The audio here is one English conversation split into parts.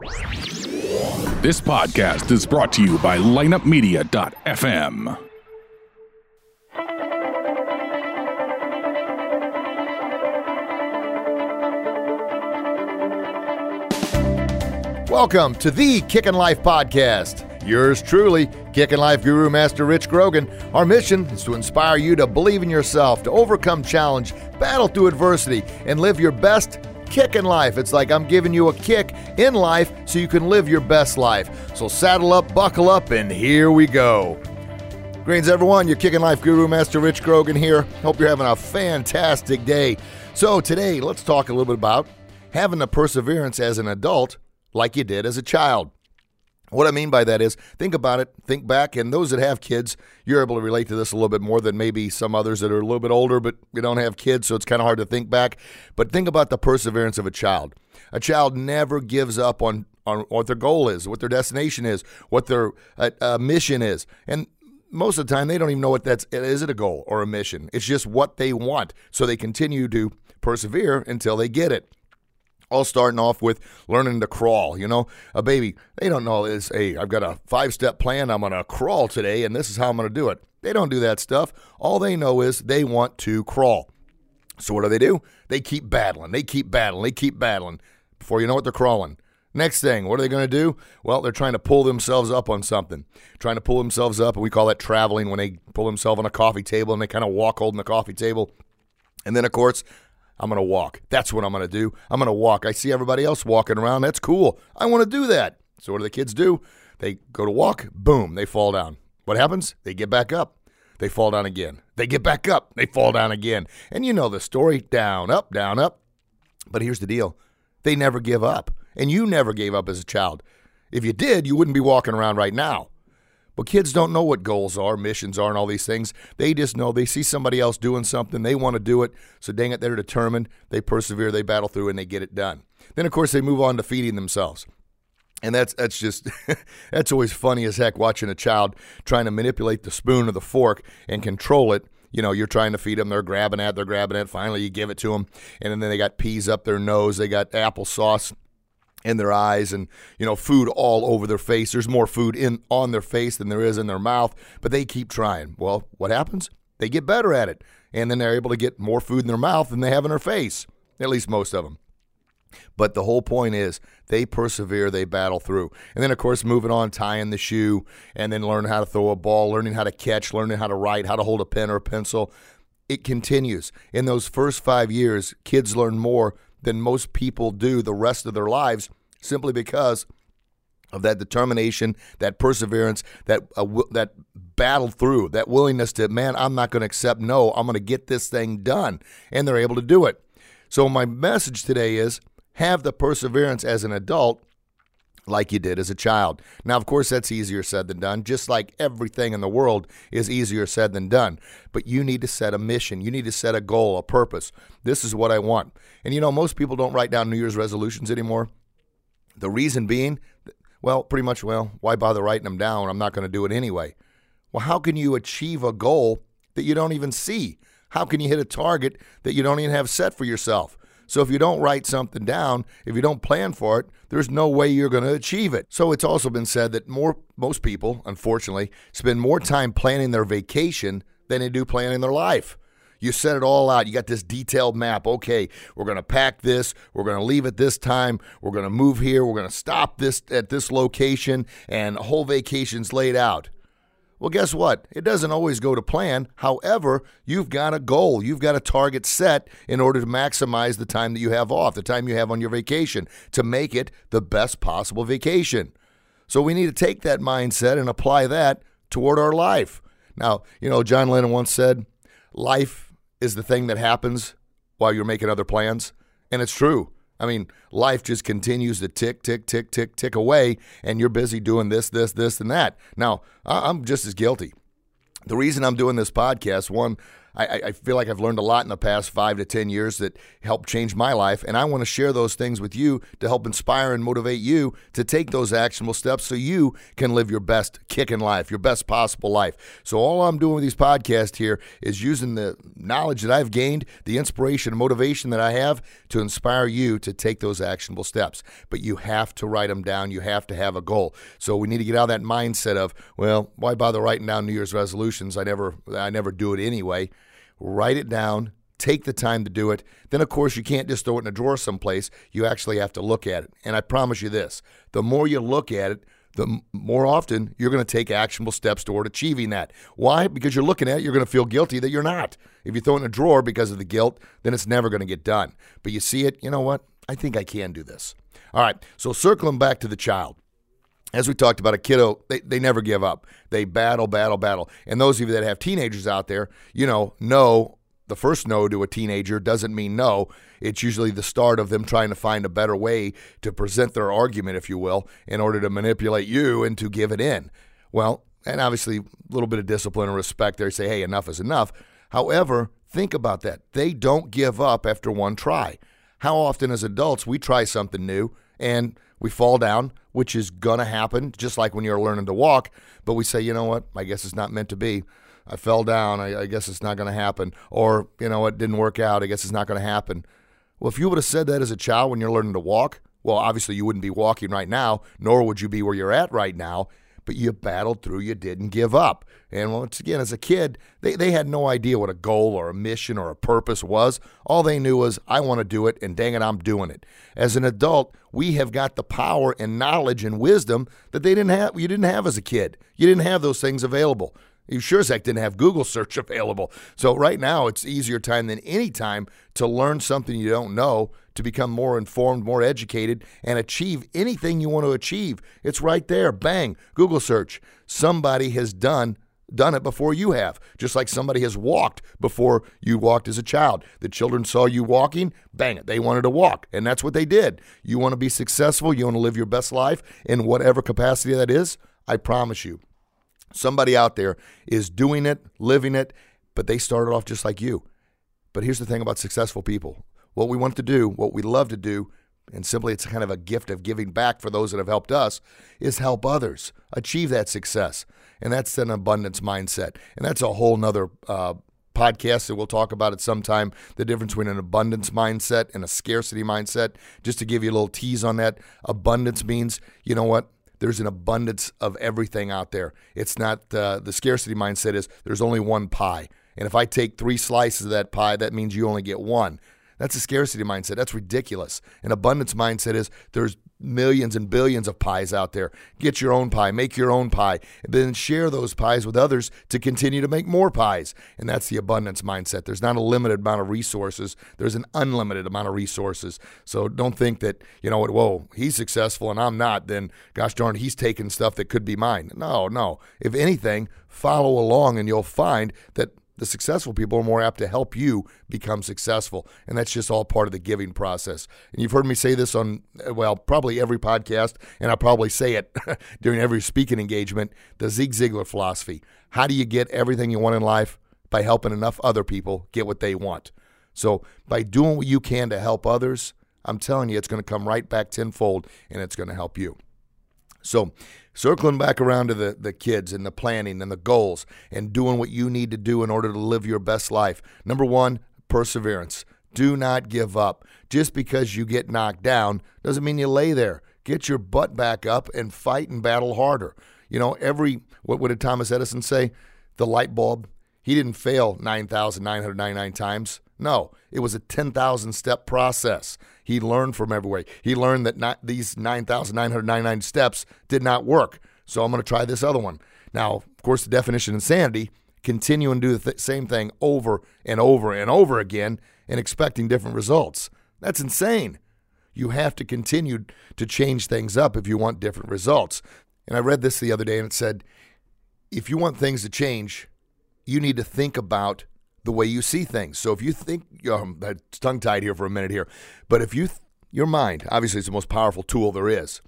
This podcast is brought to you by lineupmedia.fm. Welcome to the Kickin' Life Podcast. Yours truly, Kickin' Life Guru Master Rich Grogan. Our mission is to inspire you to believe in yourself, to overcome challenge, battle through adversity, and live your best kickin' life. It's like I'm giving you a kick in life so you can live your best life. So saddle up, buckle up, and here we go. Greens, everyone. Your Kickin' Life Guru Master Rich Grogan here. Hope you're having a fantastic day. So, today, let's talk a little bit about having the perseverance as an adult like you did as a child. What I mean by that is, think about it, think back, and those that have kids, you're able to relate to this a little bit more than maybe some others that are a little bit older, but you don't have kids, so it's kind of hard to think back. But think about the perseverance of a child. A child never gives up on, on what their goal is, what their destination is, what their uh, uh, mission is. And most of the time, they don't even know what that's is it a goal or a mission. It's just what they want. So they continue to persevere until they get it all starting off with learning to crawl. You know, a baby, they don't know is, hey, I've got a five step plan. I'm going to crawl today, and this is how I'm going to do it. They don't do that stuff. All they know is they want to crawl. So what do they do? They keep battling. They keep battling. They keep battling. Before you know it, they're crawling. Next thing, what are they going to do? Well, they're trying to pull themselves up on something, trying to pull themselves up. And we call that traveling when they pull themselves on a coffee table and they kind of walk holding the coffee table. And then, of course, I'm going to walk. That's what I'm going to do. I'm going to walk. I see everybody else walking around. That's cool. I want to do that. So what do the kids do? They go to walk, boom, they fall down. What happens? They get back up. They fall down again. They get back up. They fall down again. And you know the story down, up, down, up. But here's the deal they never give up. And you never gave up as a child. If you did, you wouldn't be walking around right now. But kids don't know what goals are, missions are, and all these things. They just know they see somebody else doing something, they want to do it. So dang it, they're determined. They persevere, they battle through, and they get it done. Then of course they move on to feeding themselves. And that's that's just that's always funny as heck watching a child trying to manipulate the spoon or the fork and control it. You know, you're trying to feed them, they're grabbing at, they're grabbing at. Finally, you give it to them, and then they got peas up their nose, they got applesauce in their eyes and you know food all over their face. There's more food in on their face than there is in their mouth but they keep trying. Well what happens? They get better at it and then they're able to get more food in their mouth than they have in their face at least most of them but the whole point is they persevere they battle through. And then of course moving on tying the shoe and then learning how to throw a ball learning how to catch learning how to write how to hold a pen or a pencil. It continues. In those first five years kids learn more than most people do the rest of their lives simply because of that determination, that perseverance, that uh, that battle through, that willingness to man, I'm not going to accept no, I'm going to get this thing done, and they're able to do it. So my message today is have the perseverance as an adult like you did as a child. Now, of course, that's easier said than done, just like everything in the world is easier said than done. But you need to set a mission, you need to set a goal, a purpose. This is what I want. And you know, most people don't write down New Year's resolutions anymore. The reason being, well, pretty much, well, why bother writing them down? I'm not going to do it anyway. Well, how can you achieve a goal that you don't even see? How can you hit a target that you don't even have set for yourself? So if you don't write something down, if you don't plan for it, there's no way you're going to achieve it. So it's also been said that more most people, unfortunately, spend more time planning their vacation than they do planning their life. You set it all out. You got this detailed map. Okay, we're going to pack this. We're going to leave at this time. We're going to move here. We're going to stop this at this location, and whole vacation's laid out. Well, guess what? It doesn't always go to plan. However, you've got a goal, you've got a target set in order to maximize the time that you have off, the time you have on your vacation, to make it the best possible vacation. So we need to take that mindset and apply that toward our life. Now, you know, John Lennon once said, life is the thing that happens while you're making other plans. And it's true. I mean, life just continues to tick, tick, tick, tick, tick away, and you're busy doing this, this, this, and that. Now, I'm just as guilty. The reason I'm doing this podcast, one, I, I feel like I've learned a lot in the past five to 10 years that helped change my life. And I want to share those things with you to help inspire and motivate you to take those actionable steps so you can live your best kick in life, your best possible life. So, all I'm doing with these podcasts here is using the knowledge that I've gained, the inspiration and motivation that I have to inspire you to take those actionable steps. But you have to write them down. You have to have a goal. So, we need to get out of that mindset of, well, why bother writing down New Year's resolutions? I never, I never do it anyway write it down, take the time to do it. Then, of course, you can't just throw it in a drawer someplace. You actually have to look at it. And I promise you this the more you look at it, the more often you're going to take actionable steps toward achieving that. Why? Because you're looking at it, you're going to feel guilty that you're not. If you throw it in a drawer because of the guilt, then it's never going to get done. But you see it, you know what? I think I can do this. All right, so circling back to the child as we talked about a kiddo, they, they never give up. They battle, battle, battle. And those of you that have teenagers out there, you know, no, the first no to a teenager doesn't mean no. It's usually the start of them trying to find a better way to present their argument, if you will, in order to manipulate you and to give it in. Well, and obviously a little bit of discipline and respect there. Say, hey, enough is enough. However, think about that. They don't give up after one try. How often as adults we try something new and we fall down, which is to happen, just like when you're learning to walk. But we say, you know what? I guess it's not meant to be. I fell down. I, I guess it's not to happen. Or, you know, it didn't work out. I guess it's not to happen. Well, if you would have said that as a child when you're learning to walk, well, obviously you wouldn't be walking right now, nor would you be where you're at right now but you battled through, you didn't give up. And once again, as a kid, they, they had no idea what a goal or a mission or a purpose was. All they knew was, I want to do it, and dang it, I'm doing it. As an adult, we have got the power and knowledge and wisdom that they didn't have, you didn't have as a kid. You didn't have those things available. You sure as heck didn't have Google search available. So right now, it's easier time than any time to learn something you don't know, to become more informed, more educated, and achieve anything you want to achieve. It's right there. Bang, Google search. Somebody has done done it before you have, just like somebody has walked before you walked as a child. The children saw you walking, bang it, they wanted to walk, and that's what they did. You want to be successful, you want to live your best life in whatever capacity that is, I promise you. Somebody out there is doing it, living it, but they started off just like you. But here's the thing about successful people what we want to do, what we love to do, and simply it's kind of a gift of giving back for those that have helped us, is help others achieve that success. And that's an abundance mindset. And that's a whole nother uh, podcast that we'll talk about at some time the difference between an abundance mindset and a scarcity mindset. Just to give you a little tease on that, abundance means, you know what? There's an abundance of everything out there. It's not uh, the scarcity mindset is there's only one pie. And if I take three slices of that pie, that means you only get one. That's a scarcity mindset. That's ridiculous. An abundance mindset is there's millions and billions of pies out there. Get your own pie, make your own pie, and then share those pies with others to continue to make more pies. And that's the abundance mindset. There's not a limited amount of resources, there's an unlimited amount of resources. So don't think that, you know what, whoa, he's successful and I'm not, then gosh darn, he's taking stuff that could be mine. No, no. If anything, follow along and you'll find that the successful people are more apt to help you become successful. And that's just all part of the giving process. And you've heard me say this on, well, probably every podcast, and I probably say it during every speaking engagement the Zig Ziglar philosophy. How do you get everything you want in life? By helping enough other people get what they want. So by doing what you can to help others, I'm telling you, it's going to come right back tenfold and it's going to help you. So, circling back around to the, the kids and the planning and the goals and doing what you need to do in order to live your best life. Number one, perseverance. Do not give up. Just because you get knocked down doesn't mean you lay there. Get your butt back up and fight and battle harder. You know, every, what, what did Thomas Edison say? The light bulb, he didn't fail 9,999 times. No, it was a 10,000 step process. He learned from everywhere. He learned that not, these 9,999 steps did not work. So I'm going to try this other one. Now, of course, the definition of insanity continue and do the th- same thing over and over and over again and expecting different results. That's insane. You have to continue to change things up if you want different results. And I read this the other day and it said if you want things to change, you need to think about the way you see things. So if you think, um, tongue tied here for a minute here, but if you, th- your mind, obviously it's the most powerful tool there is.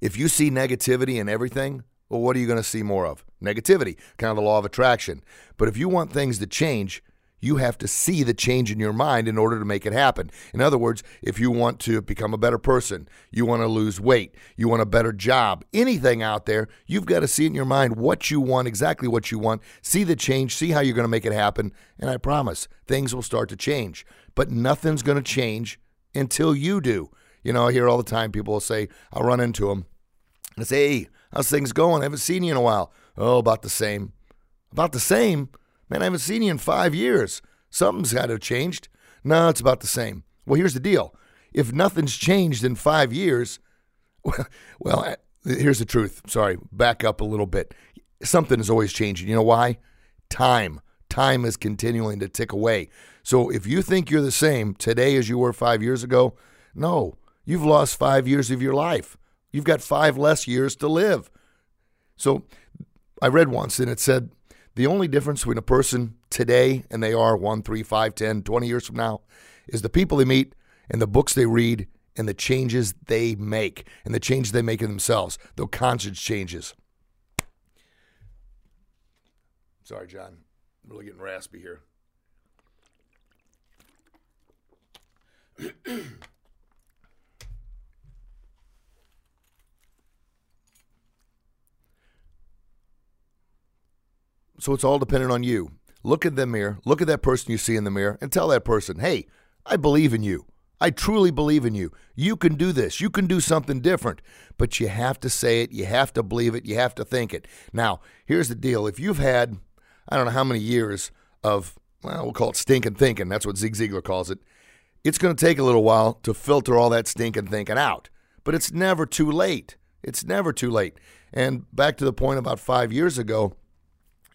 If you see negativity in everything, well, what are you going to see more of? Negativity, kind of the law of attraction. But if you want things to change, you have to see the change in your mind in order to make it happen. In other words, if you want to become a better person, you want to lose weight, you want a better job, anything out there, you've got to see in your mind what you want, exactly what you want, see the change, see how you're going to make it happen, and I promise things will start to change. But nothing's going to change until you do. You know, I hear all the time people will say, I'll run into them and say, hey, how's things going? I haven't seen you in a while. Oh, about the same. About the same? Man, I haven't seen you in five years. Something's got to have changed. No, it's about the same. Well, here's the deal. If nothing's changed in five years, well, well here's the truth. Sorry, back up a little bit. Something is always changing. You know why? Time. Time is continuing to tick away. So if you think you're the same today as you were five years ago, no, you've lost five years of your life. You've got five less years to live. So I read once and it said the only difference between a person today and they are one, three, five, 10, 20 years from now is the people they meet and the books they read and the changes they make and the changes they make in themselves, the conscience changes. Sorry, John. I'm really getting raspy here. So it's all dependent on you. Look at the mirror, look at that person you see in the mirror, and tell that person, hey, I believe in you. I truly believe in you. You can do this. You can do something different. But you have to say it. You have to believe it. You have to think it. Now, here's the deal. If you've had, I don't know how many years of, well, we'll call it stinking thinking, that's what Zig Ziglar calls it, it's going to take a little while to filter all that stinking thinking out. But it's never too late. It's never too late. And back to the point about five years ago,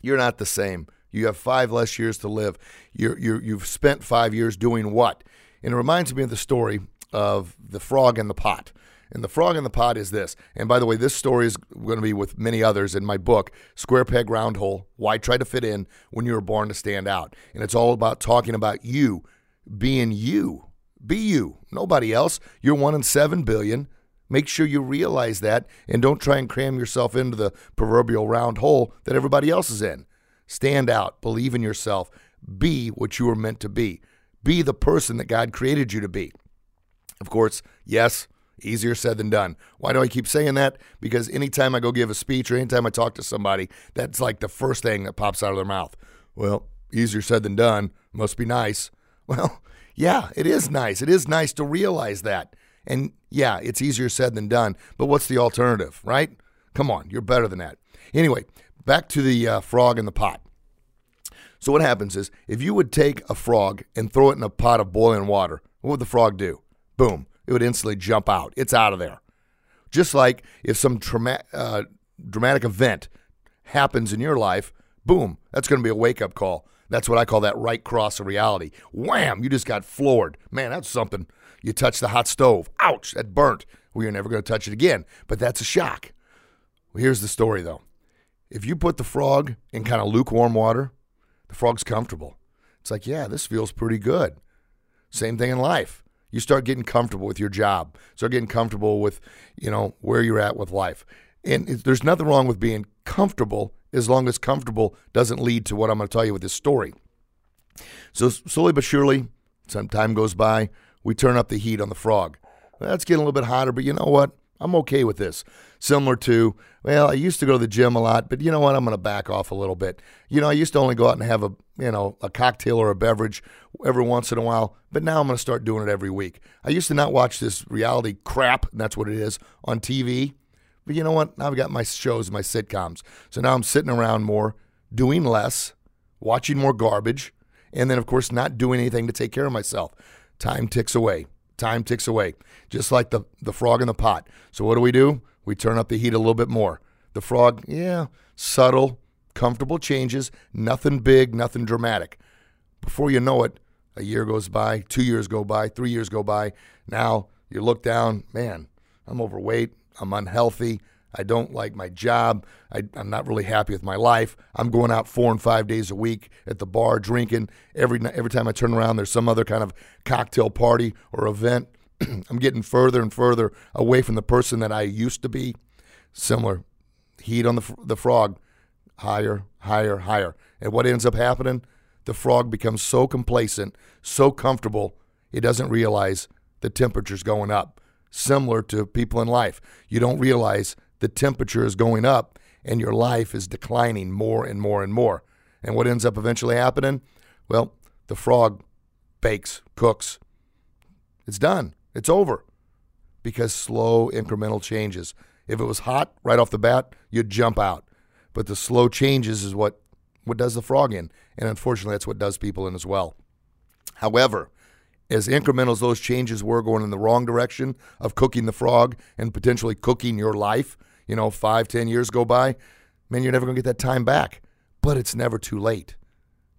you're not the same. You have five less years to live. You're, you're, you've spent five years doing what? And it reminds me of the story of the frog in the pot. And the frog in the pot is this. And by the way, this story is going to be with many others in my book, Square Peg Round Hole Why Try to Fit In When You Were Born to Stand Out. And it's all about talking about you being you. Be you, nobody else. You're one in seven billion. Make sure you realize that and don't try and cram yourself into the proverbial round hole that everybody else is in. Stand out, believe in yourself, be what you were meant to be. Be the person that God created you to be. Of course, yes, easier said than done. Why do I keep saying that? Because anytime I go give a speech or anytime I talk to somebody, that's like the first thing that pops out of their mouth. Well, easier said than done. Must be nice. Well, yeah, it is nice. It is nice to realize that. And yeah, it's easier said than done, but what's the alternative, right? Come on, you're better than that. Anyway, back to the uh, frog in the pot. So, what happens is if you would take a frog and throw it in a pot of boiling water, what would the frog do? Boom, it would instantly jump out. It's out of there. Just like if some trauma- uh, dramatic event happens in your life, boom, that's going to be a wake up call. That's what I call that right cross of reality. Wham, you just got floored. Man, that's something. You touch the hot stove. Ouch, that burnt. Well, you're never going to touch it again. But that's a shock. Well, here's the story, though. If you put the frog in kind of lukewarm water, the frog's comfortable. It's like, yeah, this feels pretty good. Same thing in life. You start getting comfortable with your job. Start getting comfortable with, you know, where you're at with life. And there's nothing wrong with being comfortable as long as comfortable doesn't lead to what I'm going to tell you with this story. So slowly but surely, some time goes by we turn up the heat on the frog. That's getting a little bit hotter, but you know what? I'm okay with this. Similar to, well, I used to go to the gym a lot, but you know what? I'm going to back off a little bit. You know, I used to only go out and have a, you know, a cocktail or a beverage every once in a while, but now I'm going to start doing it every week. I used to not watch this reality crap, and that's what it is, on TV. But you know what? Now I've got my shows, my sitcoms. So now I'm sitting around more, doing less, watching more garbage, and then, of course, not doing anything to take care of myself. Time ticks away. Time ticks away, just like the, the frog in the pot. So, what do we do? We turn up the heat a little bit more. The frog, yeah, subtle, comfortable changes, nothing big, nothing dramatic. Before you know it, a year goes by, two years go by, three years go by. Now you look down, man, I'm overweight, I'm unhealthy, I don't like my job. I, am not really happy with my life. I'm going out four and five days a week at the bar drinking. Every every time I turn around, there's some other kind of cocktail party or event. I'm getting further and further away from the person that I used to be. Similar heat on the, the frog higher, higher, higher. And what ends up happening? The frog becomes so complacent, so comfortable, it doesn't realize the temperature's going up. Similar to people in life. You don't realize the temperature is going up and your life is declining more and more and more. And what ends up eventually happening? Well, the frog bakes, cooks. It's done. It's over. Because slow incremental changes. If it was hot right off the bat, you'd jump out. But the slow changes is what, what does the frog in. And unfortunately, that's what does people in as well. However, as incremental as those changes were going in the wrong direction of cooking the frog and potentially cooking your life, you know, five, ten years go by, man, you're never going to get that time back. But it's never too late.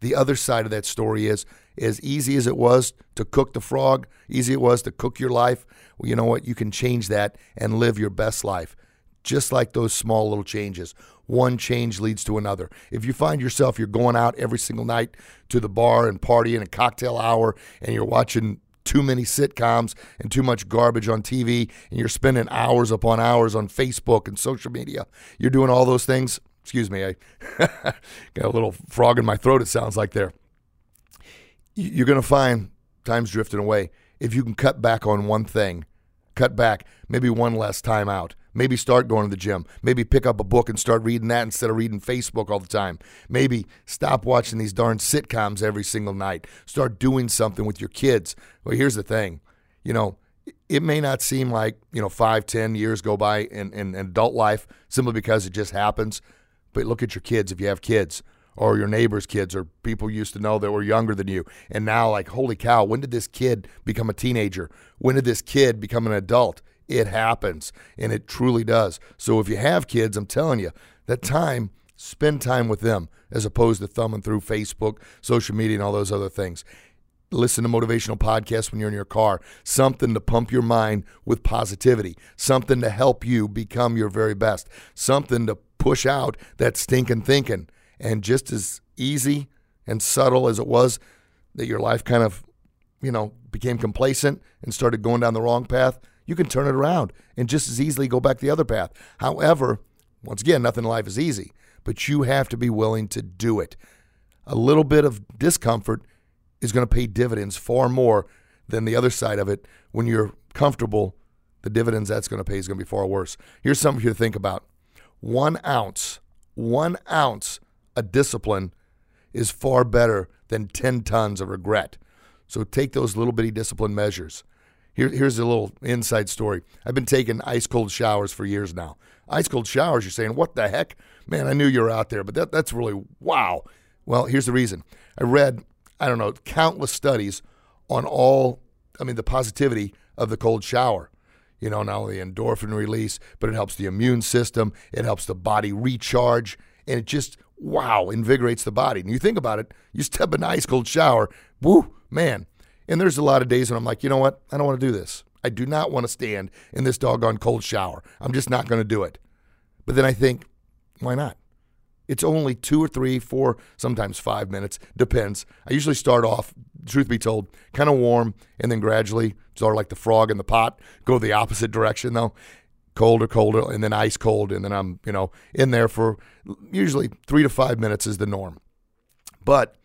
The other side of that story is as easy as it was to cook the frog, easy it was to cook your life, well, you know what? You can change that and live your best life. Just like those small little changes. One change leads to another. If you find yourself you're going out every single night to the bar and partying and cocktail hour and you're watching too many sitcoms and too much garbage on TV and you're spending hours upon hours on Facebook and social media, you're doing all those things. Excuse me, I got a little frog in my throat, it sounds like there. You're going to find time's drifting away. If you can cut back on one thing, cut back, maybe one less time out. Maybe start going to the gym. Maybe pick up a book and start reading that instead of reading Facebook all the time. Maybe stop watching these darn sitcoms every single night. Start doing something with your kids. Well, here's the thing you know, it may not seem like, you know, five, ten years go by in, in, in adult life simply because it just happens. But look at your kids if you have kids or your neighbor's kids or people you used to know that were younger than you. And now, like, holy cow, when did this kid become a teenager? When did this kid become an adult? It happens, and it truly does. So if you have kids, I'm telling you, that time, spend time with them as opposed to thumbing through Facebook, social media, and all those other things. Listen to motivational podcasts when you're in your car. Something to pump your mind with positivity. Something to help you become your very best. Something to push out that stinking thinking and just as easy and subtle as it was that your life kind of, you know, became complacent and started going down the wrong path, you can turn it around and just as easily go back the other path. However, once again, nothing in life is easy, but you have to be willing to do it. A little bit of discomfort is going to pay dividends far more than the other side of it. When you're comfortable, the dividends that's going to pay is going to be far worse. Here's something for you to think about one ounce, one ounce a discipline is far better than 10 tons of regret. So take those little bitty discipline measures. Here, here's a little inside story. I've been taking ice cold showers for years now. Ice cold showers, you're saying, what the heck? Man, I knew you were out there, but that, that's really wow. Well, here's the reason. I read, I don't know, countless studies on all, I mean, the positivity of the cold shower you know, not only endorphin release, but it helps the immune system, it helps the body recharge, and it just wow, invigorates the body. And you think about it, you step in an ice cold shower, woo, man. And there's a lot of days when I'm like, you know what? I don't want to do this. I do not want to stand in this doggone cold shower. I'm just not going to do it. But then I think, why not? It's only two or three, four, sometimes five minutes, depends. I usually start off, truth be told, kind of warm, and then gradually, sort of like the frog in the pot, go the opposite direction though colder, colder, and then ice cold, and then I'm you know in there for usually three to five minutes is the norm. But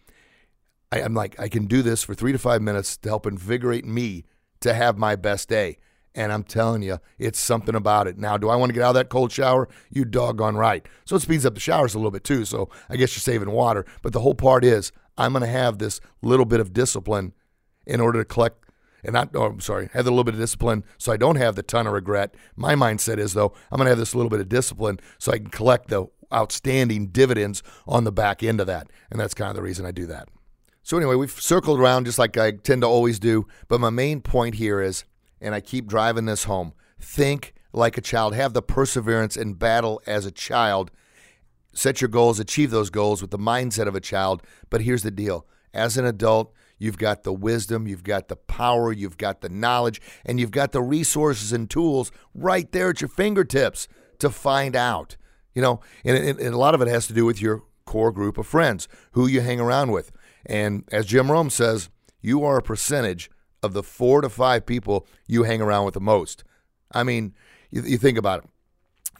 I, am like I can do this for three to five minutes to help invigorate me to have my best day. And I'm telling you, it's something about it. Now, do I want to get out of that cold shower? You doggone right. So it speeds up the showers a little bit too. So I guess you're saving water. But the whole part is I'm going to have this little bit of discipline in order to collect and not, oh, I'm sorry, have a little bit of discipline so I don't have the ton of regret. My mindset is, though, I'm going to have this little bit of discipline so I can collect the outstanding dividends on the back end of that. And that's kind of the reason I do that. So, anyway, we've circled around just like I tend to always do. But my main point here is, and I keep driving this home think like a child, have the perseverance and battle as a child. Set your goals, achieve those goals with the mindset of a child. But here's the deal as an adult, You've got the wisdom, you've got the power, you've got the knowledge, and you've got the resources and tools right there at your fingertips to find out. You know, and, and, and a lot of it has to do with your core group of friends, who you hang around with. And as Jim Rohn says, you are a percentage of the four to five people you hang around with the most. I mean, you, you think about it.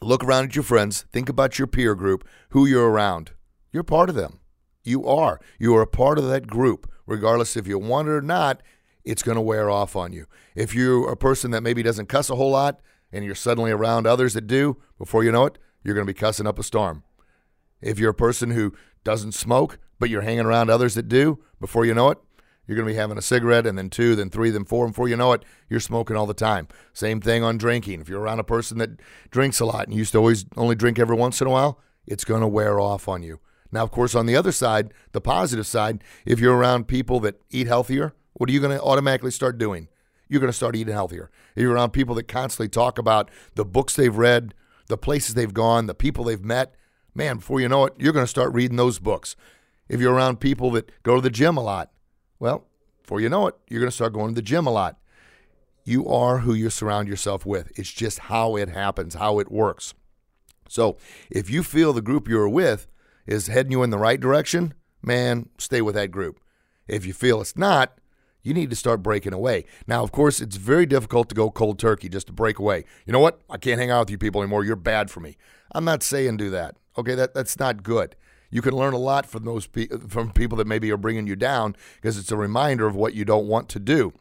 Look around at your friends. Think about your peer group, who you're around. You're part of them. You are. You are a part of that group, regardless if you want it or not. It's going to wear off on you. If you're a person that maybe doesn't cuss a whole lot and you're suddenly around others that do, before you know it, you're going to be cussing up a storm. If you're a person who doesn't smoke, but you're hanging around others that do, before you know it, you're going to be having a cigarette and then two, then three, then four. And before you know it, you're smoking all the time. Same thing on drinking. If you're around a person that drinks a lot and used to always only drink every once in a while, it's going to wear off on you. Now, of course, on the other side, the positive side, if you're around people that eat healthier, what are you going to automatically start doing? You're going to start eating healthier. If you're around people that constantly talk about the books they've read, the places they've gone, the people they've met, man, before you know it, you're going to start reading those books. If you're around people that go to the gym a lot, well, before you know it, you're going to start going to the gym a lot. You are who you surround yourself with. It's just how it happens, how it works. So if you feel the group you're with is heading you in the right direction, man, stay with that group. If you feel it's not, you need to start breaking away. Now, of course, it's very difficult to go cold turkey just to break away. You know what? I can't hang out with you people anymore. You're bad for me. I'm not saying do that. Okay, that that's not good you can learn a lot from those pe- from people that maybe are bringing you down because it's a reminder of what you don't want to do.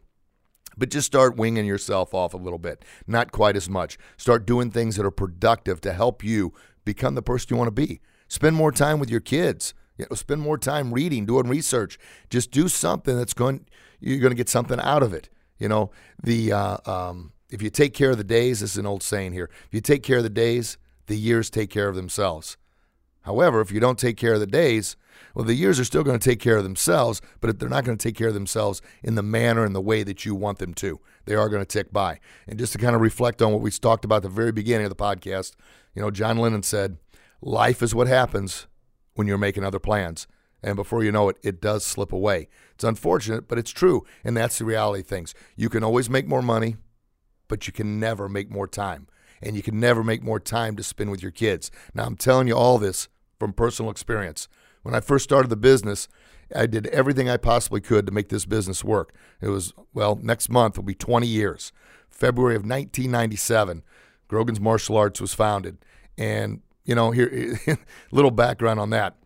But just start winging yourself off a little bit, not quite as much. Start doing things that are productive to help you become the person you want to be. Spend more time with your kids. You know, spend more time reading, doing research. Just do something that's going. You're going to get something out of it. You know, the uh, um, if you take care of the days, this is an old saying here. If you take care of the days, the years take care of themselves. However, if you don't take care of the days, well, the years are still going to take care of themselves, but they're not going to take care of themselves in the manner and the way that you want them to. They are going to tick by. And just to kind of reflect on what we talked about at the very beginning of the podcast, you know, John Lennon said, Life is what happens when you're making other plans. And before you know it, it does slip away. It's unfortunate, but it's true. And that's the reality of things. You can always make more money, but you can never make more time. And you can never make more time to spend with your kids. Now, I'm telling you all this from personal experience. When I first started the business, I did everything I possibly could to make this business work. It was, well, next month will be 20 years. February of 1997, Grogan's Martial Arts was founded. And, you know, here, little background on that.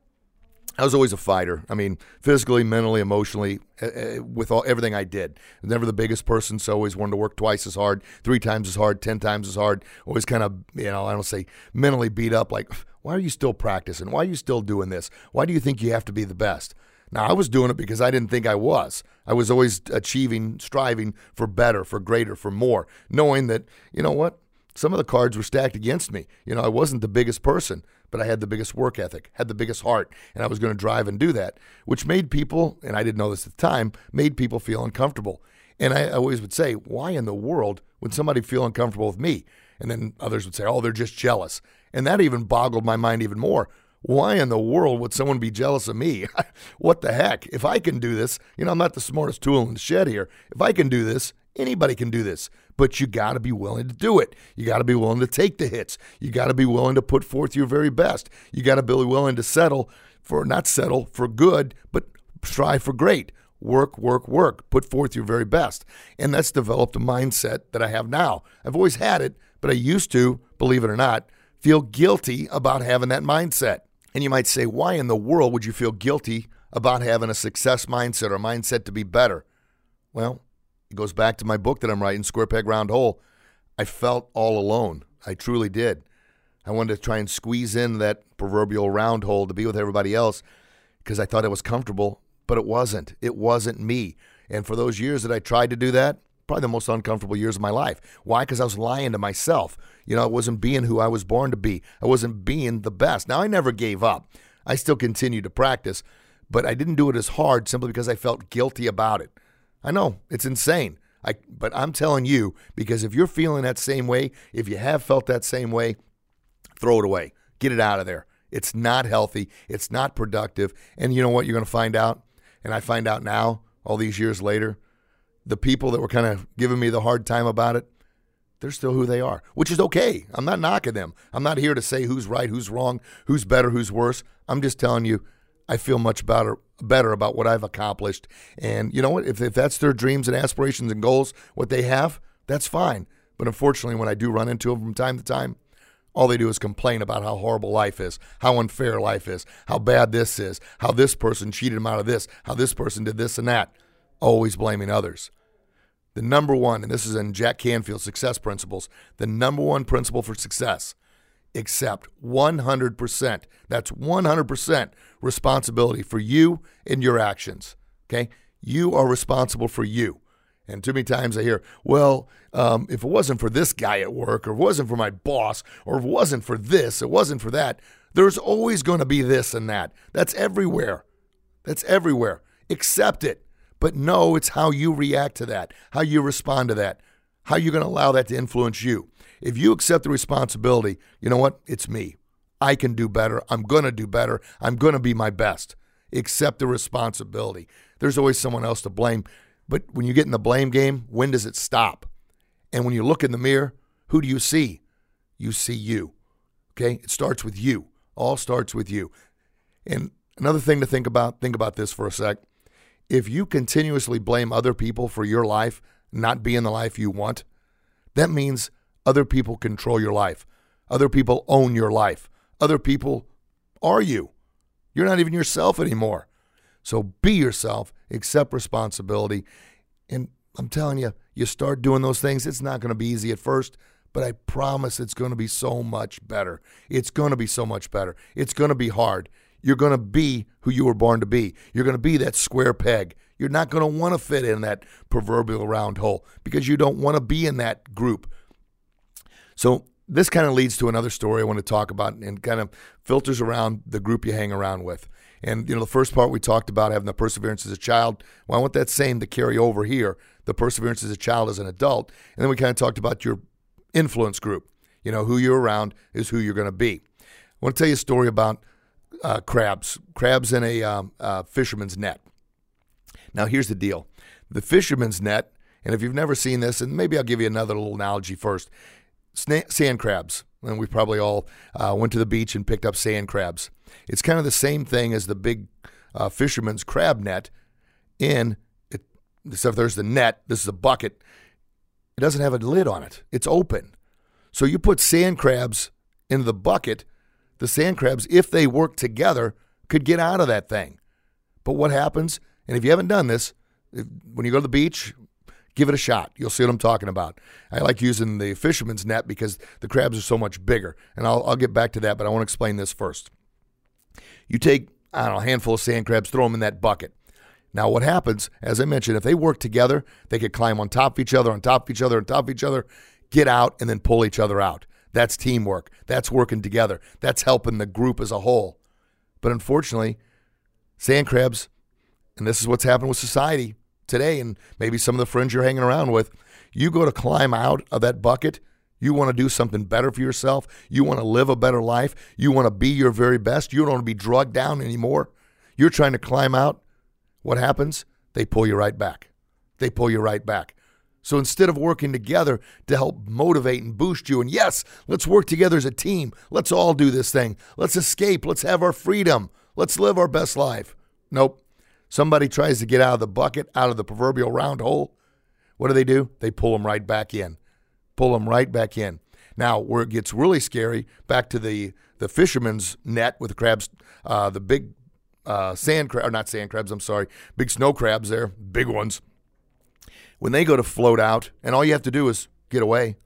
I was always a fighter. I mean, physically, mentally, emotionally, uh, with all everything I did. Never the biggest person, so always wanted to work twice as hard, three times as hard, ten times as hard. Always kind of, you know, I don't say mentally beat up, like why are you still practicing? Why are you still doing this? Why do you think you have to be the best? Now, I was doing it because I didn't think I was. I was always achieving, striving for better, for greater, for more, knowing that, you know what? Some of the cards were stacked against me. You know, I wasn't the biggest person, but I had the biggest work ethic, had the biggest heart, and I was going to drive and do that, which made people, and I didn't know this at the time, made people feel uncomfortable. And I always would say, why in the world would somebody feel uncomfortable with me? And then others would say, oh, they're just jealous. And that even boggled my mind even more. Why in the world would someone be jealous of me? what the heck? If I can do this, you know, I'm not the smartest tool in the shed here. If I can do this, anybody can do this. But you got to be willing to do it. You got to be willing to take the hits. You got to be willing to put forth your very best. You got to be willing to settle for, not settle for good, but strive for great work, work, work. Put forth your very best. And that's developed a mindset that I have now. I've always had it, but I used to, believe it or not, feel guilty about having that mindset. And you might say, why in the world would you feel guilty about having a success mindset or a mindset to be better? Well, it goes back to my book that I'm writing, Square Peg Round Hole. I felt all alone. I truly did. I wanted to try and squeeze in that proverbial round hole to be with everybody else because I thought it was comfortable, but it wasn't. It wasn't me. And for those years that I tried to do that, probably the most uncomfortable years of my life. Why? Because I was lying to myself. You know, I wasn't being who I was born to be. I wasn't being the best. Now, I never gave up. I still continued to practice, but I didn't do it as hard simply because I felt guilty about it. I know it's insane. I, but I'm telling you, because if you're feeling that same way, if you have felt that same way, throw it away. Get it out of there. It's not healthy. It's not productive. And you know what you're going to find out? And I find out now, all these years later, the people that were kind of giving me the hard time about it, they're still who they are, which is okay. I'm not knocking them. I'm not here to say who's right, who's wrong, who's better, who's worse. I'm just telling you, I feel much better better about what I've accomplished. And you know what? If, if that's their dreams and aspirations and goals, what they have, that's fine. But unfortunately, when I do run into them from time to time, All they do is complain about how horrible life is, how unfair life is, how bad this is, how this person cheated them out of this, how this person did this and that. Always blaming others. The number one, and this is in Jack Canfield's Success Principles, the number one principle for success accept 100%. That's 100% responsibility for you and your actions. Okay? You are responsible for you. And too many times I hear, well, um, if it wasn't for this guy at work, or it wasn't for my boss, or it wasn't for this, it wasn't for that, there's always going to be this and that. That's everywhere. That's everywhere. Accept it. But no, it's how you react to that, how you respond to that, how you're going to allow that to influence you. If you accept the responsibility, you know what? It's me. I can do better. I'm going to do better. I'm going to be my best. Accept the responsibility. There's always someone else to blame. But when you get in the blame game, when does it stop? And when you look in the mirror, who do you see? You see you. Okay? It starts with you. All starts with you. And another thing to think about, think about this for a sec. If you continuously blame other people for your life not being the life you want, that means other people control your life. Other people own your life. Other people are you. You're not even yourself anymore. So be yourself, accept responsibility. And I'm telling you, you start doing those things. It's not going to be easy at first, but I promise it's going to be so much better. It's going to be so much better. It's going to be hard. You're going to be who you were born to be. You're going to be that square peg. You're not going to want to fit in that proverbial round hole because you don't want to be in that group. So, this kind of leads to another story I want to talk about and kind of filters around the group you hang around with. And you know, the first part we talked about having the perseverance as a child. Well, I want that same to carry over here. The perseverance as a child as an adult, and then we kind of talked about your influence group. You know, who you're around is who you're going to be. I want to tell you a story about uh, crabs. Crabs in a um, uh, fisherman's net. Now, here's the deal: the fisherman's net. And if you've never seen this, and maybe I'll give you another little analogy first. Sand crabs, and we probably all uh, went to the beach and picked up sand crabs. It's kind of the same thing as the big uh, fisherman's crab net. In it, there's the net. This is a bucket. It doesn't have a lid on it. It's open. So you put sand crabs in the bucket. The sand crabs, if they work together, could get out of that thing. But what happens? And if you haven't done this, if, when you go to the beach, give it a shot. You'll see what I'm talking about. I like using the fisherman's net because the crabs are so much bigger. And I'll, I'll get back to that, but I want to explain this first. You take, I don't know, a handful of sand crabs, throw them in that bucket. Now, what happens, as I mentioned, if they work together, they could climb on top of each other, on top of each other, on top of each other, get out, and then pull each other out. That's teamwork. That's working together. That's helping the group as a whole. But unfortunately, sand crabs, and this is what's happened with society today, and maybe some of the friends you're hanging around with, you go to climb out of that bucket, you want to do something better for yourself. You want to live a better life. You want to be your very best. You don't want to be drugged down anymore. You're trying to climb out. What happens? They pull you right back. They pull you right back. So instead of working together to help motivate and boost you, and yes, let's work together as a team. Let's all do this thing. Let's escape. Let's have our freedom. Let's live our best life. Nope. Somebody tries to get out of the bucket, out of the proverbial round hole. What do they do? They pull them right back in pull them right back in. Now, where it gets really scary, back to the the fisherman's net with the crabs, uh, the big uh, sand crab, or not sand crabs, I'm sorry, big snow crabs there, big ones. When they go to float out, and all you have to do is get away,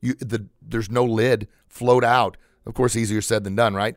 you the there's no lid, float out. Of course, easier said than done, right?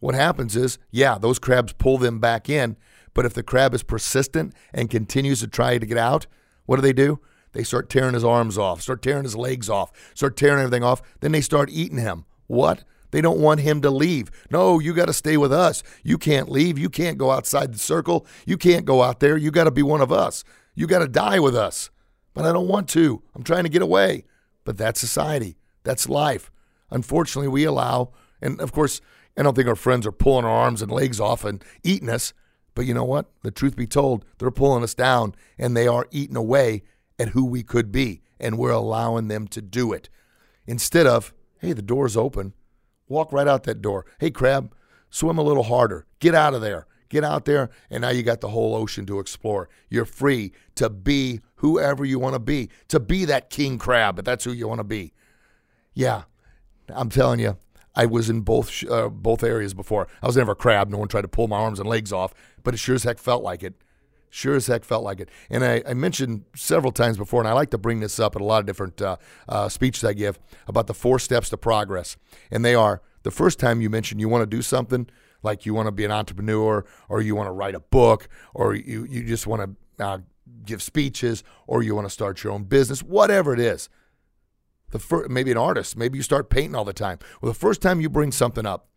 What happens is, yeah, those crabs pull them back in, but if the crab is persistent and continues to try to get out, what do they do? They start tearing his arms off, start tearing his legs off, start tearing everything off. Then they start eating him. What? They don't want him to leave. No, you got to stay with us. You can't leave. You can't go outside the circle. You can't go out there. You got to be one of us. You got to die with us. But I don't want to. I'm trying to get away. But that's society. That's life. Unfortunately, we allow, and of course, I don't think our friends are pulling our arms and legs off and eating us. But you know what? The truth be told, they're pulling us down and they are eating away at who we could be, and we're allowing them to do it. Instead of, hey, the door's open, walk right out that door. Hey, crab, swim a little harder. Get out of there. Get out there, and now you got the whole ocean to explore. You're free to be whoever you want to be, to be that king crab, if that's who you want to be. Yeah, I'm telling you, I was in both uh, both areas before. I was never a crab. No one tried to pull my arms and legs off, but it sure as heck felt like it. Sure as heck felt like it. And I, I mentioned several times before, and I like to bring this up at a lot of different uh, uh, speeches I give about the four steps to progress. And they are the first time you mention you want to do something, like you want to be an entrepreneur, or you want to write a book, or you, you just want to uh, give speeches, or you want to start your own business, whatever it is. The maybe an artist, maybe you start painting all the time. Well, the first time you bring something up,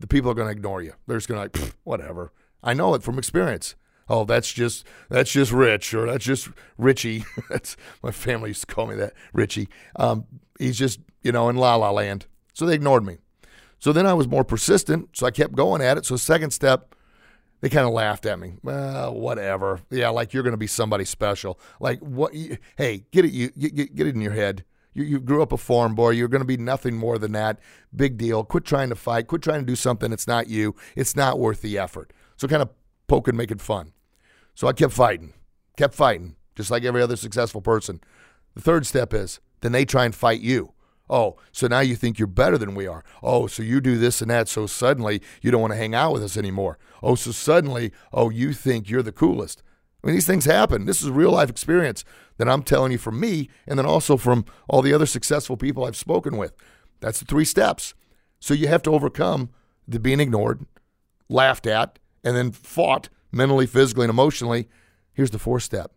the people are going to ignore you. They're just going to like, whatever. I know it from experience. Oh, that's just that's just Rich, or that's just Richie. that's my family used to call me that, Richie. Um, he's just you know in La La Land. So they ignored me. So then I was more persistent, so I kept going at it. So second step, they kind of laughed at me. Well, whatever. Yeah, like you're going to be somebody special. Like what? Hey, get it you get, get it in your head. You, you grew up a farm boy. You're going to be nothing more than that. Big deal. Quit trying to fight. Quit trying to do something that's not you. It's not worth the effort. So kind of poking, making fun. So I kept fighting, kept fighting, just like every other successful person. The third step is then they try and fight you. Oh, so now you think you're better than we are. Oh, so you do this and that. So suddenly you don't want to hang out with us anymore. Oh, so suddenly, oh, you think you're the coolest. I mean, these things happen. This is real life experience that I'm telling you from me and then also from all the other successful people I've spoken with. That's the three steps. So you have to overcome the being ignored, laughed at, and then fought mentally, physically, and emotionally. Here's the fourth step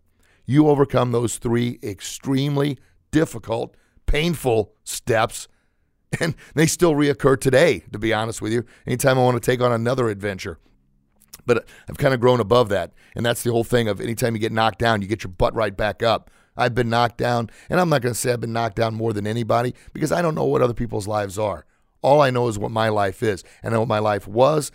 you overcome those three extremely difficult, painful steps, and they still reoccur today, to be honest with you. Anytime I want to take on another adventure. But I've kind of grown above that. And that's the whole thing of anytime you get knocked down, you get your butt right back up. I've been knocked down, and I'm not going to say I've been knocked down more than anybody because I don't know what other people's lives are. All I know is what my life is, and what my life was,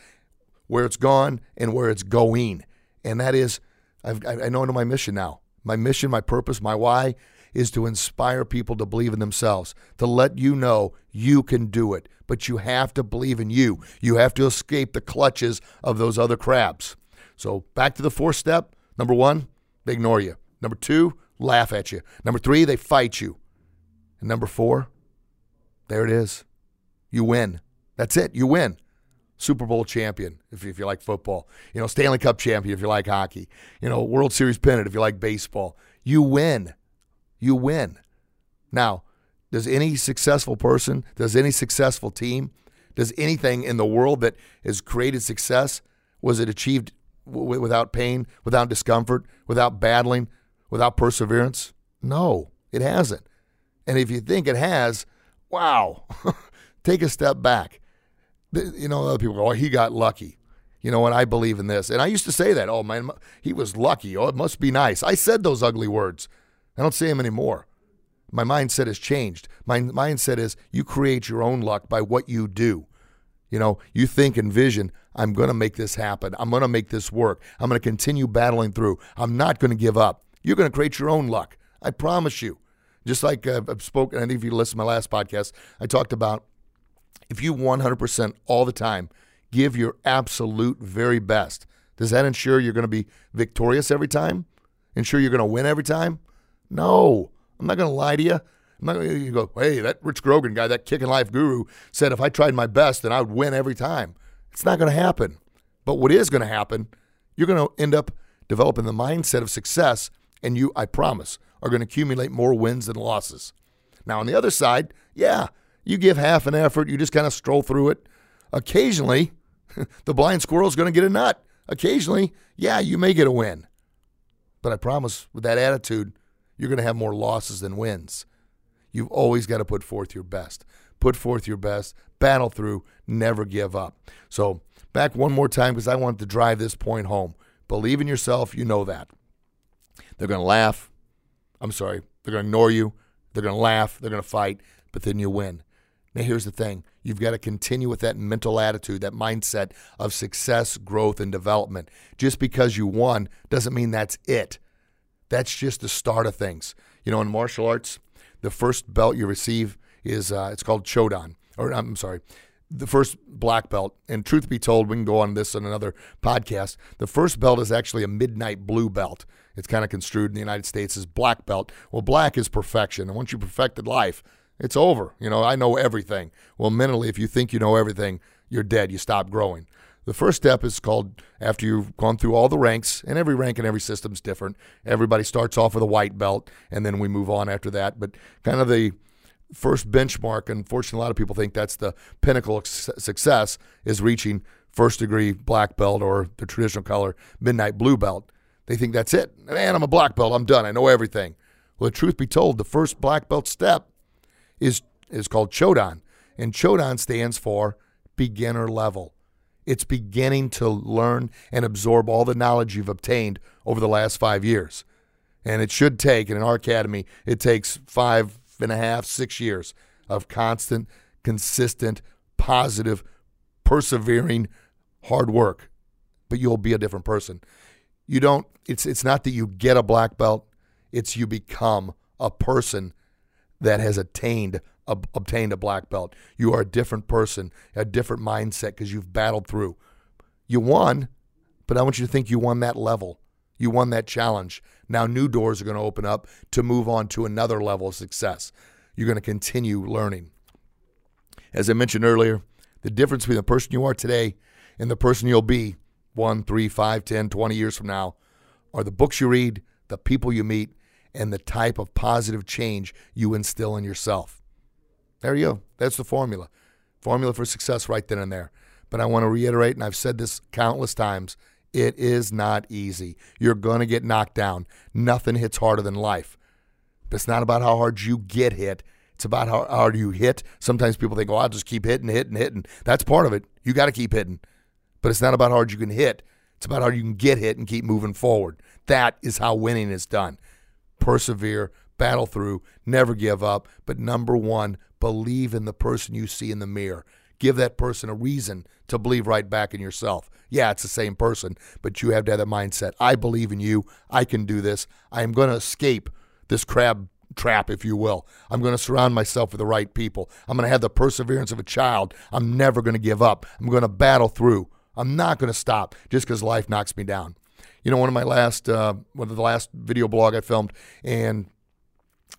where it's gone, and where it's going. And that is, I've, I know my mission now. My mission, my purpose, my why is to inspire people to believe in themselves, to let you know you can do it. But you have to believe in you. You have to escape the clutches of those other crabs. So back to the fourth step. Number one, they ignore you. Number two, laugh at you. Number three, they fight you. And number four, there it is. You win. That's it. You win. Super Bowl champion, if, if you like football. You know, Stanley Cup champion, if you like hockey. You know, World Series pennant, if you like baseball. You win. You win. Now, does any successful person, does any successful team, does anything in the world that has created success, was it achieved w- without pain, without discomfort, without battling, without perseverance? No, it hasn't. And if you think it has, wow, take a step back. You know, other people go, oh, he got lucky. You know what? I believe in this. And I used to say that, oh, man, he was lucky. Oh, it must be nice. I said those ugly words. I don't say them anymore. My mindset has changed. My mindset is you create your own luck by what you do. You know, you think and vision, I'm going to make this happen. I'm going to make this work. I'm going to continue battling through. I'm not going to give up. You're going to create your own luck. I promise you. Just like uh, I've spoken, I think if you listen to my last podcast, I talked about if you 100% all the time give your absolute very best, does that ensure you're going to be victorious every time? Ensure you're going to win every time? No. I'm not going to lie to you. I'm not going to go, hey, that Rich Grogan guy, that Kickin' Life guru, said if I tried my best, then I would win every time. It's not going to happen. But what is going to happen, you're going to end up developing the mindset of success, and you, I promise, are going to accumulate more wins than losses. Now, on the other side, yeah, you give half an effort, you just kind of stroll through it. Occasionally, the blind squirrel is going to get a nut. Occasionally, yeah, you may get a win. But I promise, with that attitude, you're going to have more losses than wins. You've always got to put forth your best. Put forth your best, battle through, never give up. So, back one more time because I want to drive this point home. Believe in yourself, you know that. They're going to laugh. I'm sorry. They're going to ignore you. They're going to laugh. They're going to fight, but then you win. Now, here's the thing you've got to continue with that mental attitude, that mindset of success, growth, and development. Just because you won doesn't mean that's it. That's just the start of things. You know, in martial arts, the first belt you receive is uh, it's called Shodan, or I'm sorry, the first black belt. And truth be told, we can go on this in another podcast. The first belt is actually a midnight blue belt. It's kind of construed in the United States as black belt. Well, black is perfection, and once you perfected life, It's over. You know, I know everything. Well, mentally, if you think you know everything, you're dead. You stop growing. The first step is called after you've gone through all the ranks, and every rank and every system is different. Everybody starts off with a white belt, and then we move on after that. But kind of the first benchmark, unfortunately, a lot of people think that's the pinnacle of success is reaching first degree black belt or the traditional color midnight blue belt. They think that's it. Man, I'm a black belt. I'm done. I know everything. Well, the truth be told, the first black belt step is is called Chodan, and Chodan stands for beginner level. It's beginning to learn and absorb all the knowledge you've obtained over the last five years. And it should take, and in our academy, it takes five and a half, six years of constant, consistent, positive, persevering hard work. But you'll be a different person. You don't, it's, it's not that you get a black belt, it's you become a person that has attained ob- obtained a black belt. You are a different person, a different mindset because you've battled through. You won, but I want you to think you won that level. You won that challenge. Now new doors are going to open up to move on to another level of success. You're going to continue learning. As I mentioned earlier, the difference between the person you are today and the person you'll be one, three, five, ten, twenty years from now are the books you read, the people you meet, and the type of positive change you instill in yourself. There you go. That's the formula. Formula for success right then and there. But I want to reiterate, and I've said this countless times it is not easy. You're going to get knocked down. Nothing hits harder than life. But it's not about how hard you get hit. It's about how hard you hit. Sometimes people think, oh, I'll just keep hitting, hitting, hitting. That's part of it. You got to keep hitting. But it's not about how hard you can hit. It's about how you can get hit and keep moving forward. That is how winning is done. Persevere, battle through, never give up. But number one, believe in the person you see in the mirror. Give that person a reason to believe right back in yourself. Yeah, it's the same person, but you have to have that mindset. I believe in you. I can do this. I am going to escape this crab trap, if you will. I'm going to surround myself with the right people. I'm going to have the perseverance of a child. I'm never going to give up. I'm going to battle through. I'm not going to stop just because life knocks me down. You know, one of my last, uh, one of the last video blog I filmed, and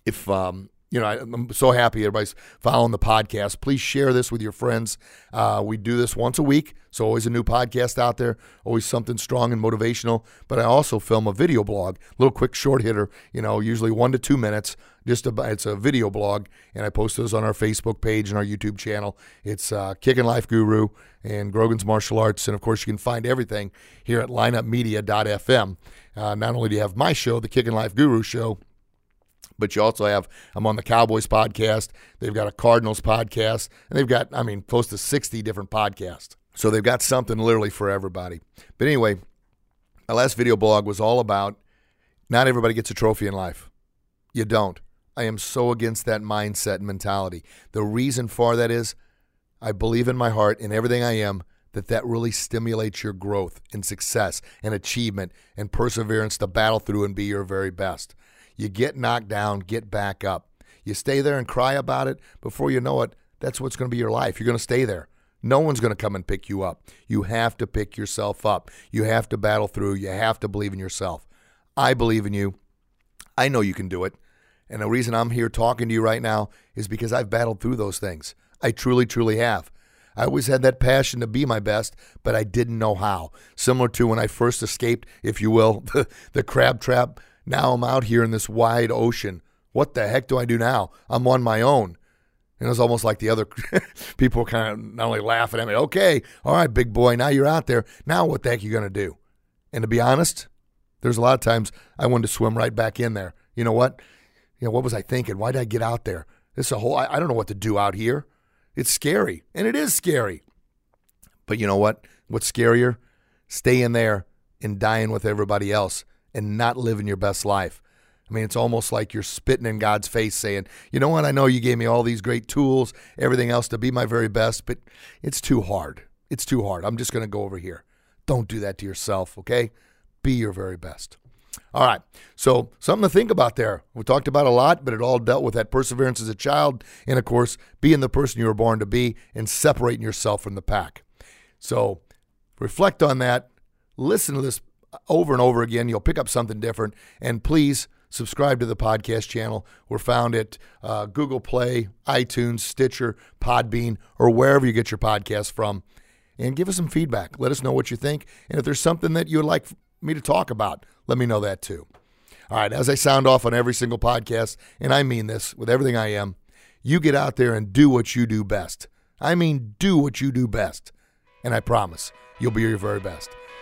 if um, you know, I'm so happy everybody's following the podcast. Please share this with your friends. Uh, we do this once a week, so always a new podcast out there, always something strong and motivational. But I also film a video blog, little quick short hitter. You know, usually one to two minutes. Just a, it's a video blog, and I post those on our Facebook page and our YouTube channel. It's uh, Kickin' Life Guru and Grogan's Martial Arts, and of course you can find everything here at lineupmedia.fm. Uh, not only do you have my show, the Kickin' Life Guru Show but you also have I'm on the Cowboys podcast. They've got a Cardinals podcast, and they've got I mean close to 60 different podcasts. So they've got something literally for everybody. But anyway, my last video blog was all about not everybody gets a trophy in life. You don't. I am so against that mindset and mentality. The reason for that is I believe in my heart in everything I am that that really stimulates your growth and success and achievement and perseverance to battle through and be your very best. You get knocked down, get back up. You stay there and cry about it. Before you know it, that's what's going to be your life. You're going to stay there. No one's going to come and pick you up. You have to pick yourself up. You have to battle through. You have to believe in yourself. I believe in you. I know you can do it. And the reason I'm here talking to you right now is because I've battled through those things. I truly, truly have. I always had that passion to be my best, but I didn't know how. Similar to when I first escaped, if you will, the, the crab trap now I'm out here in this wide ocean. What the heck do I do now? I'm on my own. And it was almost like the other people were kind of not only laughing at me, okay, all right, big boy, now you're out there. Now what the heck are you going to do? And to be honest, there's a lot of times I wanted to swim right back in there. You know what? You know, what was I thinking? Why did I get out there? Is a whole, I, I don't know what to do out here. It's scary, and it is scary. But you know what? What's scarier? Staying there and dying with everybody else and not living your best life. I mean, it's almost like you're spitting in God's face saying, you know what? I know you gave me all these great tools, everything else to be my very best, but it's too hard. It's too hard. I'm just going to go over here. Don't do that to yourself, okay? Be your very best. All right. So, something to think about there. We talked about a lot, but it all dealt with that perseverance as a child and, of course, being the person you were born to be and separating yourself from the pack. So, reflect on that. Listen to this over and over again. You'll pick up something different. And please subscribe to the podcast channel. We're found at uh, Google Play, iTunes, Stitcher, Podbean, or wherever you get your podcasts from. And give us some feedback. Let us know what you think. And if there's something that you would like me to talk about, let me know that too. All right, as I sound off on every single podcast, and I mean this with everything I am, you get out there and do what you do best. I mean, do what you do best. And I promise you'll be your very best.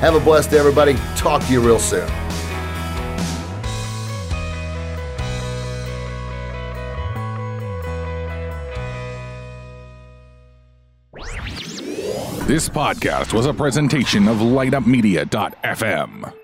Have a blessed day, everybody. Talk to you real soon. This podcast was a presentation of lightupmedia.fm.